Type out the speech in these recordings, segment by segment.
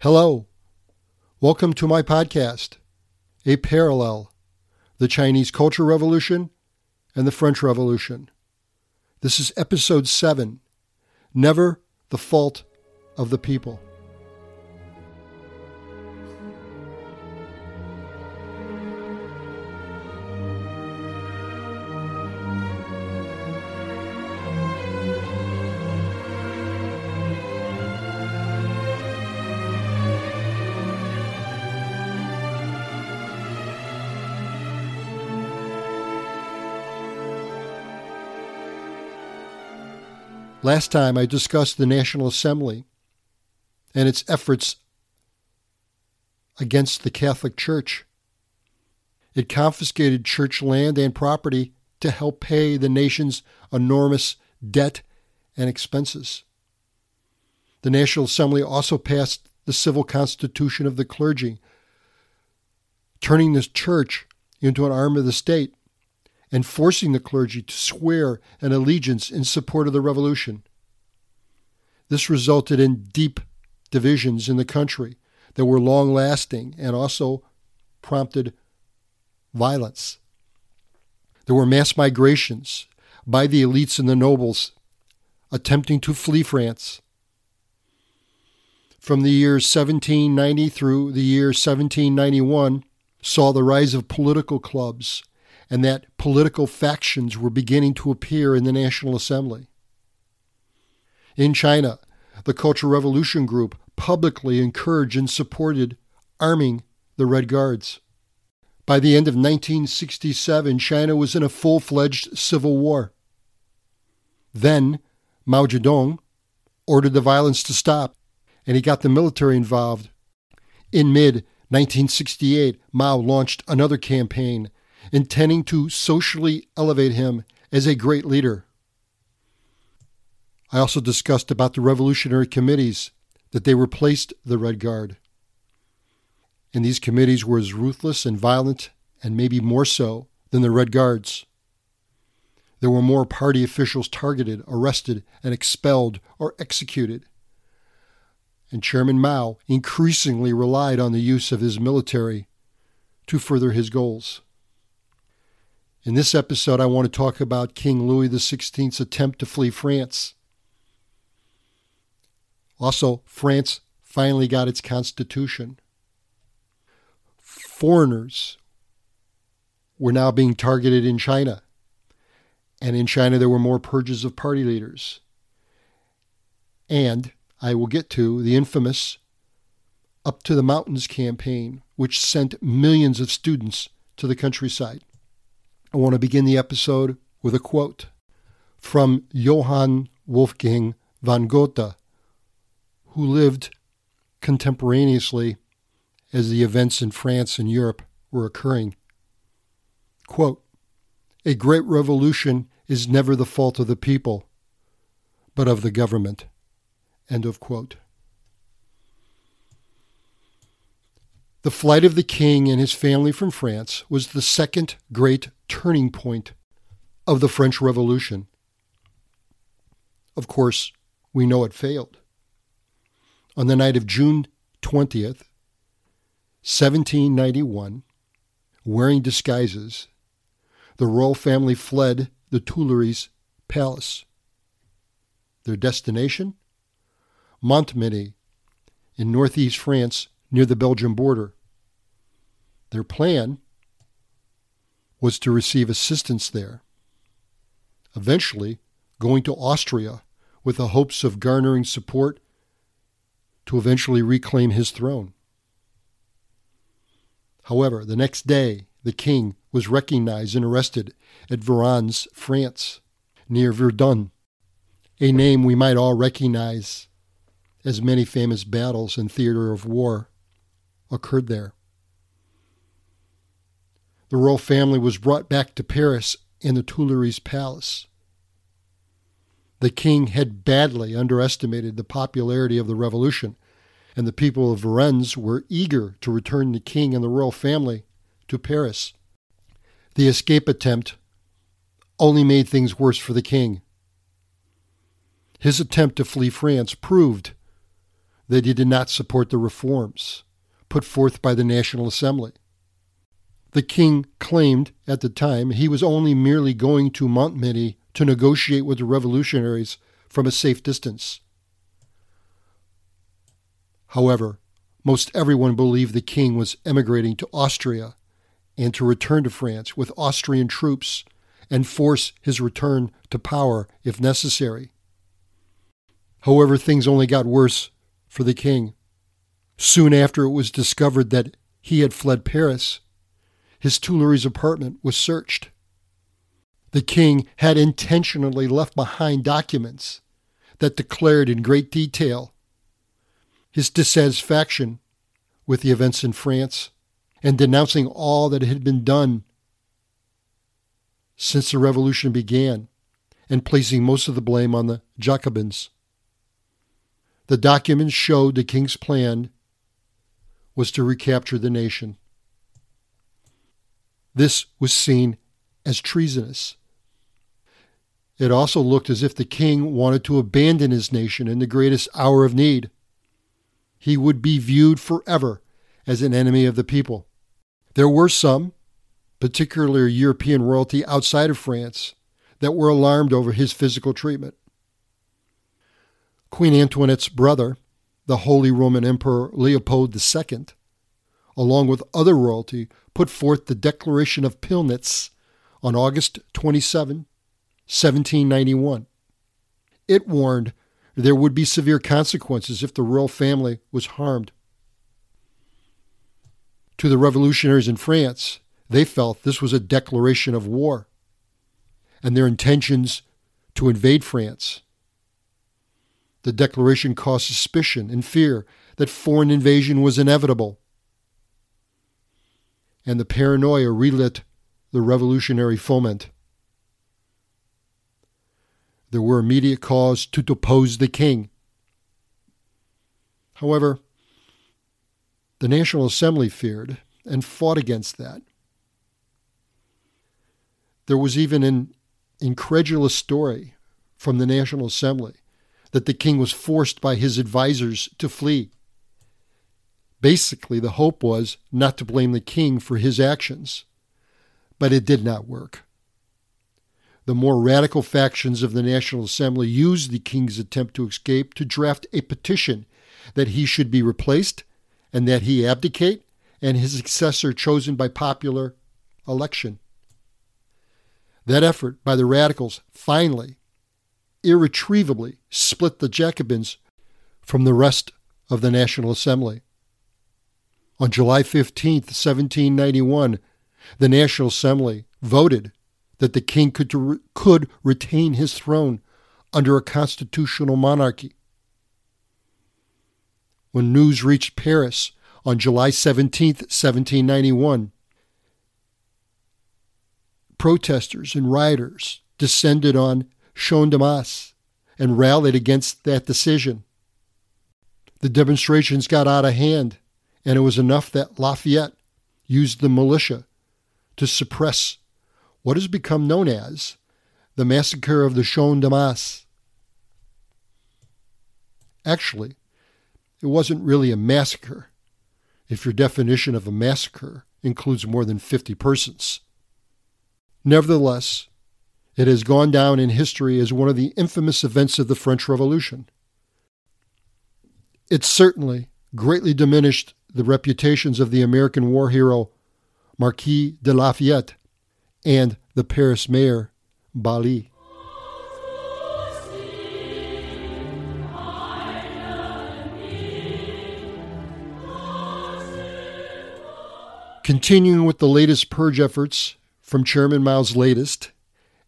Hello. Welcome to my podcast, A Parallel The Chinese Culture Revolution and the French Revolution. This is episode 7 Never the Fault of the People. Last time I discussed the National Assembly and its efforts against the Catholic Church. It confiscated church land and property to help pay the nation's enormous debt and expenses. The National Assembly also passed the civil constitution of the clergy, turning the church into an arm of the state and forcing the clergy to swear an allegiance in support of the revolution. This resulted in deep divisions in the country that were long lasting and also prompted violence. There were mass migrations by the elites and the nobles attempting to flee France. From the year 1790 through the year 1791 saw the rise of political clubs and that political factions were beginning to appear in the National Assembly. In China, the Cultural Revolution Group publicly encouraged and supported arming the Red Guards. By the end of 1967, China was in a full fledged civil war. Then, Mao Zedong ordered the violence to stop, and he got the military involved. In mid 1968, Mao launched another campaign intending to socially elevate him as a great leader. I also discussed about the revolutionary committees that they replaced the Red Guard. And these committees were as ruthless and violent, and maybe more so, than the Red Guards. There were more party officials targeted, arrested, and expelled or executed. And Chairman Mao increasingly relied on the use of his military to further his goals. In this episode, I want to talk about King Louis XVI's attempt to flee France. Also, France finally got its constitution. Foreigners were now being targeted in China. And in China, there were more purges of party leaders. And I will get to the infamous Up to the Mountains campaign, which sent millions of students to the countryside. I want to begin the episode with a quote from Johann Wolfgang von Goethe, who lived contemporaneously as the events in France and Europe were occurring. Quote, a great revolution is never the fault of the people, but of the government. End of quote. The flight of the king and his family from France was the second great turning point of the French Revolution. Of course, we know it failed. On the night of June 20th, 1791, wearing disguises, the royal family fled the Tuileries Palace. Their destination? Montmedy, in northeast France near the Belgian border. Their plan was to receive assistance there, eventually going to Austria with the hopes of garnering support to eventually reclaim his throne. However, the next day, the king was recognized and arrested at Varennes, France, near Verdun, a name we might all recognize as many famous battles and theater of war occurred there. The royal family was brought back to Paris in the Tuileries Palace. The king had badly underestimated the popularity of the revolution, and the people of Varennes were eager to return the king and the royal family to Paris. The escape attempt only made things worse for the king. His attempt to flee France proved that he did not support the reforms put forth by the National Assembly. The king claimed at the time he was only merely going to Montmedy to negotiate with the revolutionaries from a safe distance. However, most everyone believed the king was emigrating to Austria and to return to France with Austrian troops and force his return to power if necessary. However, things only got worse for the king. Soon after it was discovered that he had fled Paris, his Tuileries apartment was searched. The king had intentionally left behind documents that declared in great detail his dissatisfaction with the events in France and denouncing all that had been done since the revolution began and placing most of the blame on the Jacobins. The documents showed the king's plan was to recapture the nation. This was seen as treasonous. It also looked as if the king wanted to abandon his nation in the greatest hour of need. He would be viewed forever as an enemy of the people. There were some, particularly European royalty outside of France, that were alarmed over his physical treatment. Queen Antoinette's brother, the Holy Roman Emperor Leopold II, along with other royalty, put forth the Declaration of Pillnitz on August 27, 1791. It warned there would be severe consequences if the royal family was harmed. To the revolutionaries in France, they felt this was a declaration of war and their intentions to invade France. The declaration caused suspicion and fear that foreign invasion was inevitable. And the paranoia relit the revolutionary foment. There were immediate cause to depose the king. However, the National Assembly feared and fought against that. There was even an incredulous story from the National Assembly that the king was forced by his advisers to flee. Basically, the hope was not to blame the king for his actions, but it did not work. The more radical factions of the National Assembly used the king's attempt to escape to draft a petition that he should be replaced and that he abdicate and his successor chosen by popular election. That effort by the radicals finally, irretrievably split the Jacobins from the rest of the National Assembly. On July 15, 1791, the National Assembly voted that the king could, could retain his throne under a constitutional monarchy. When news reached Paris on July 17, 1791, protesters and rioters descended on Champ de Mars and rallied against that decision. The demonstrations got out of hand, and it was enough that Lafayette used the militia to suppress what has become known as the Massacre of the Champ de Mars. Actually, it wasn't really a massacre, if your definition of a massacre includes more than 50 persons. Nevertheless, it has gone down in history as one of the infamous events of the French Revolution. It certainly greatly diminished the reputations of the American war hero Marquis de Lafayette and the Paris mayor Bailly. Continuing with the latest purge efforts from Chairman Mao's latest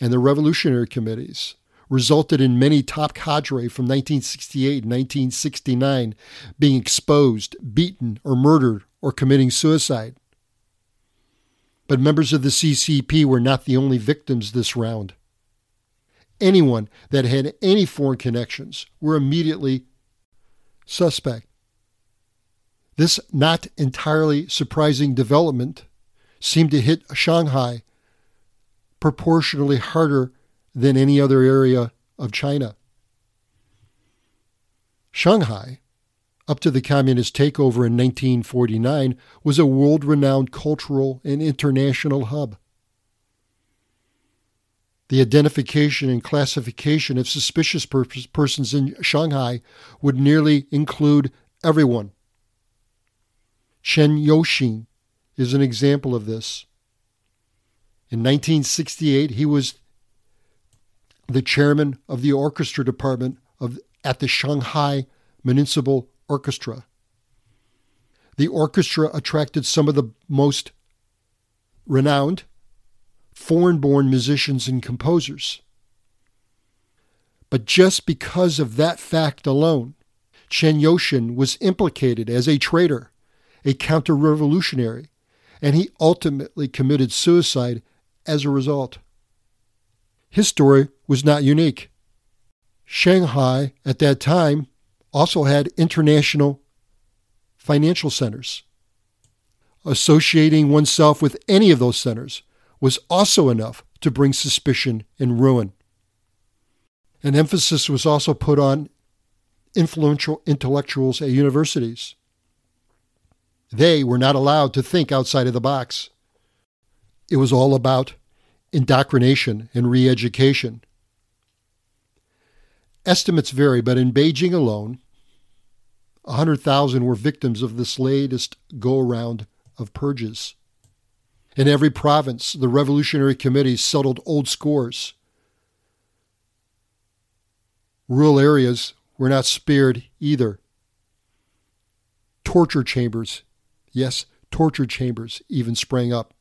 and the revolutionary committees resulted in many top cadre from 1968 and 1969 being exposed, beaten, or murdered, or committing suicide. But members of the CCP were not the only victims this round. Anyone that had any foreign connections were immediately suspect. This not entirely surprising development seemed to hit Shanghai proportionally harder than any other area of China. Shanghai, up to the communist takeover in 1949, was a world renowned cultural and international hub. The identification and classification of suspicious per- persons in Shanghai would nearly include everyone. Chen Youxin is an example of this. In 1968, he was the chairman of the orchestra department of, at the Shanghai Municipal Orchestra. The orchestra attracted some of the most renowned foreign born musicians and composers. But just because of that fact alone, Chen Youxin was implicated as a traitor, a counter revolutionary, and he ultimately committed suicide as a result. His story was not unique. Shanghai at that time also had international financial centers. Associating oneself with any of those centers was also enough to bring suspicion and ruin. An emphasis was also put on influential intellectuals at universities. They were not allowed to think outside of the box. It was all about indoctrination and re education. Estimates vary, but in Beijing alone, 100,000 were victims of this latest go round of purges. In every province, the revolutionary committees settled old scores. Rural areas were not spared either. Torture chambers, yes, torture chambers even sprang up.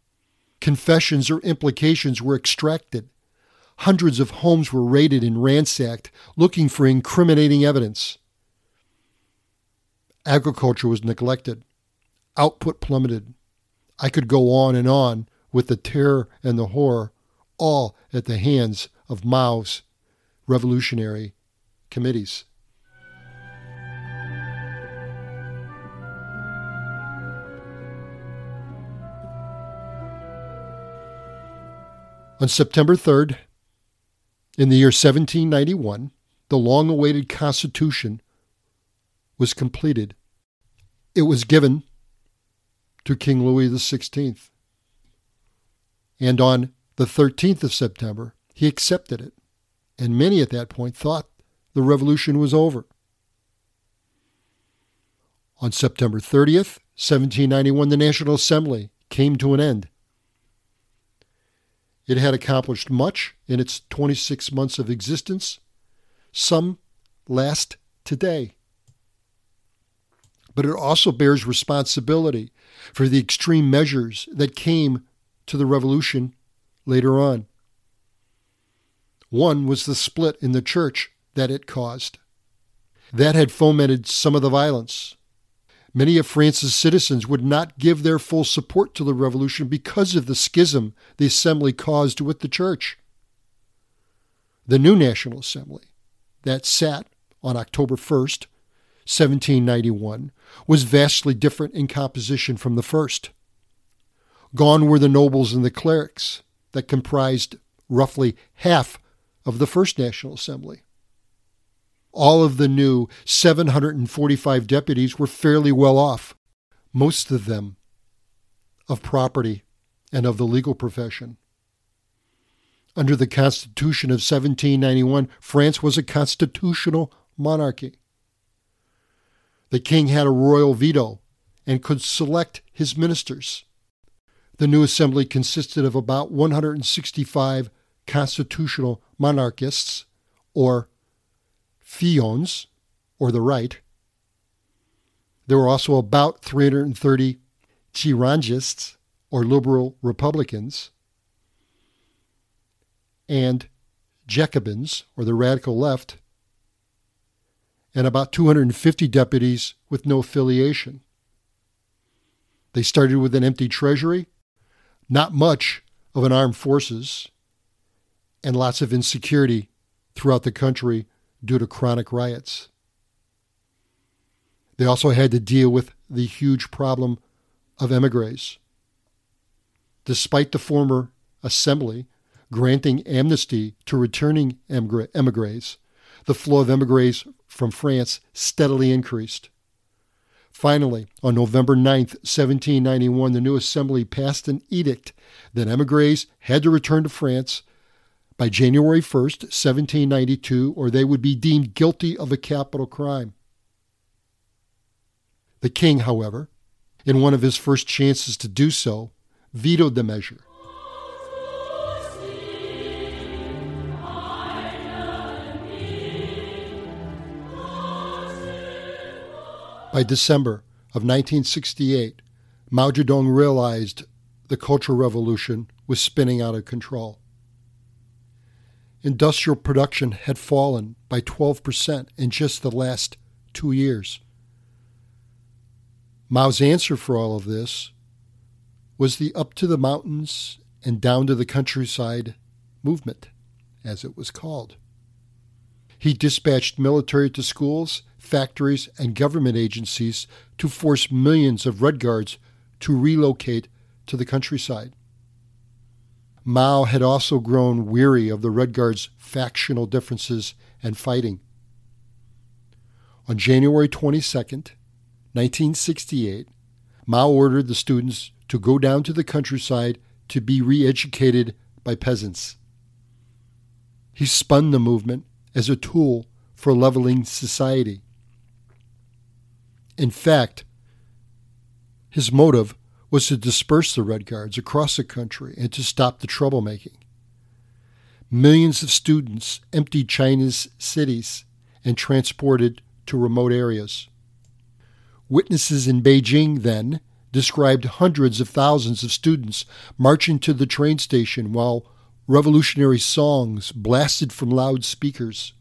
Confessions or implications were extracted. Hundreds of homes were raided and ransacked, looking for incriminating evidence. Agriculture was neglected. Output plummeted. I could go on and on with the terror and the horror, all at the hands of Mao's revolutionary committees. On September 3rd, in the year 1791, the long awaited Constitution was completed. It was given to King Louis XVI. And on the 13th of September, he accepted it, and many at that point thought the revolution was over. On September 30th, 1791, the National Assembly came to an end. It had accomplished much in its 26 months of existence. Some last today but it also bears responsibility for the extreme measures that came to the revolution later on. One was the split in the church that it caused. That had fomented some of the violence. Many of France's citizens would not give their full support to the revolution because of the schism the assembly caused with the church. The new National Assembly, that sat on October 1st, 1791, was vastly different in composition from the first. Gone were the nobles and the clerics that comprised roughly half of the First National Assembly. All of the new 745 deputies were fairly well off, most of them of property and of the legal profession. Under the Constitution of 1791, France was a constitutional monarchy. The king had a royal veto and could select his ministers. The new assembly consisted of about 165 constitutional monarchists, or Feuillants, or the right. There were also about 330 Girondists, or liberal Republicans, and Jacobins, or the radical left, and about 250 deputies with no affiliation. They started with an empty treasury, not much of an armed forces, and lots of insecurity throughout the country due to chronic riots. They also had to deal with the huge problem of emigres. Despite the former assembly granting amnesty to returning emigres, the flow of emigres from France steadily increased. Finally, on November 9, 1791, the new assembly passed an edict that emigres had to return to France by January 1st, 1792, or they would be deemed guilty of a capital crime. The king, however, in one of his first chances to do so, vetoed the measure. By December of 1968, Mao Zedong realized the Cultural Revolution was spinning out of control. Industrial production had fallen by 12% in just the last two years. Mao's answer for all of this was the up to the mountains and down to the countryside movement, as it was called. He dispatched military to schools, factories, and government agencies to force millions of Red Guards to relocate to the countryside. Mao had also grown weary of the Red Guards' factional differences and fighting. On January 22nd, 1968, Mao ordered the students to go down to the countryside to be re educated by peasants. He spun the movement as a tool for leveling society. In fact, his motive was to disperse the Red Guards across the country and to stop the troublemaking. Millions of students emptied China's cities and transported to remote areas. Witnesses in Beijing then described hundreds of thousands of students marching to the train station while revolutionary songs blasted from loudspeakers.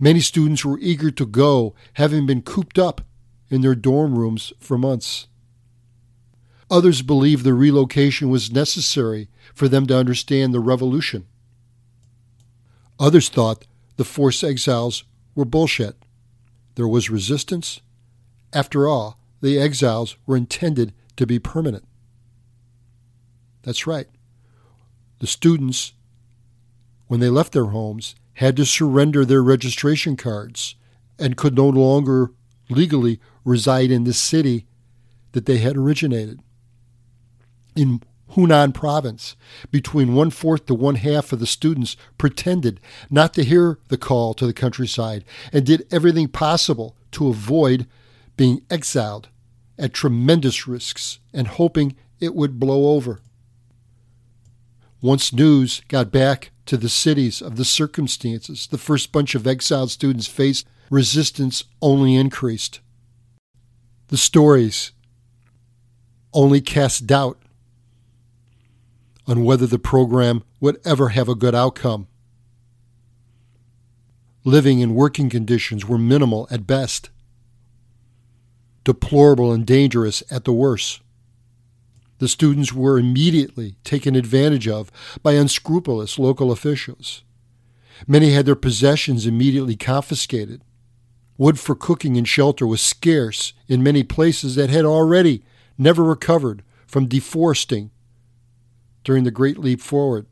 Many students were eager to go, having been cooped up in their dorm rooms for months. Others believed the relocation was necessary for them to understand the revolution. Others thought the forced exiles were bullshit. There was resistance, after all, the exiles were intended to be permanent. That's right. The students, when they left their homes, had to surrender their registration cards and could no longer legally reside in the city that they had originated. In Hunan province, between one fourth to one half of the students pretended not to hear the call to the countryside and did everything possible to avoid being exiled at tremendous risks and hoping it would blow over. Once news got back to the cities of the circumstances the first bunch of exiled students faced, resistance only increased. The stories only cast doubt on whether the program would ever have a good outcome. Living and working conditions were minimal at best deplorable and dangerous at the worst. The students were immediately taken advantage of by unscrupulous local officials. Many had their possessions immediately confiscated. Wood for cooking and shelter was scarce in many places that had already never recovered from deforesting during the Great Leap Forward.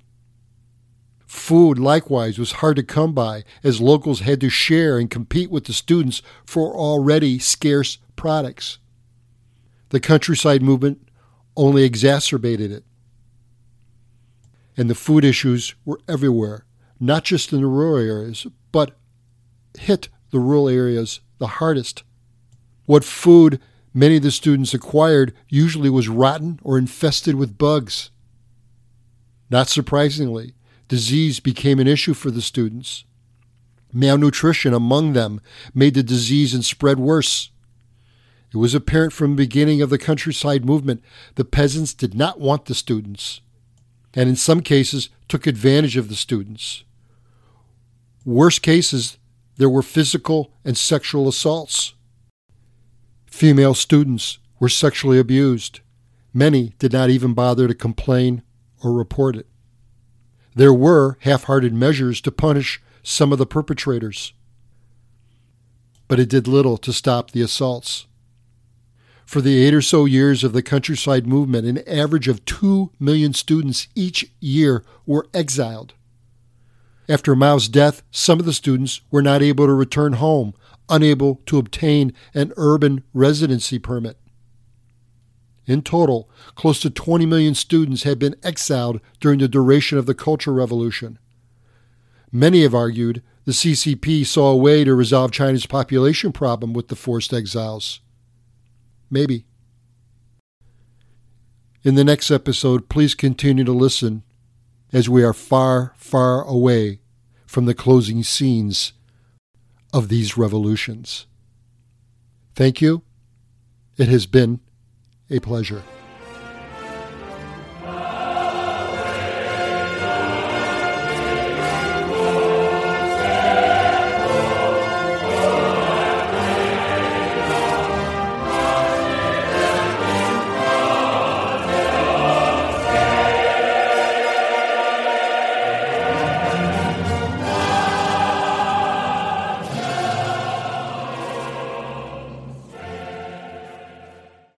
Food, likewise, was hard to come by as locals had to share and compete with the students for already scarce products. The countryside movement only exacerbated it. And the food issues were everywhere, not just in the rural areas, but hit the rural areas the hardest. What food many of the students acquired usually was rotten or infested with bugs. Not surprisingly, disease became an issue for the students. Malnutrition among them made the disease and spread worse. It was apparent from the beginning of the countryside movement the peasants did not want the students, and in some cases took advantage of the students. Worst cases, there were physical and sexual assaults. Female students were sexually abused. Many did not even bother to complain or report it. There were half hearted measures to punish some of the perpetrators, but it did little to stop the assaults. For the eight or so years of the countryside movement, an average of two million students each year were exiled. After Mao's death, some of the students were not able to return home, unable to obtain an urban residency permit. In total, close to 20 million students had been exiled during the duration of the Cultural Revolution. Many have argued the CCP saw a way to resolve China's population problem with the forced exiles. Maybe. In the next episode, please continue to listen as we are far, far away from the closing scenes of these revolutions. Thank you. It has been a pleasure.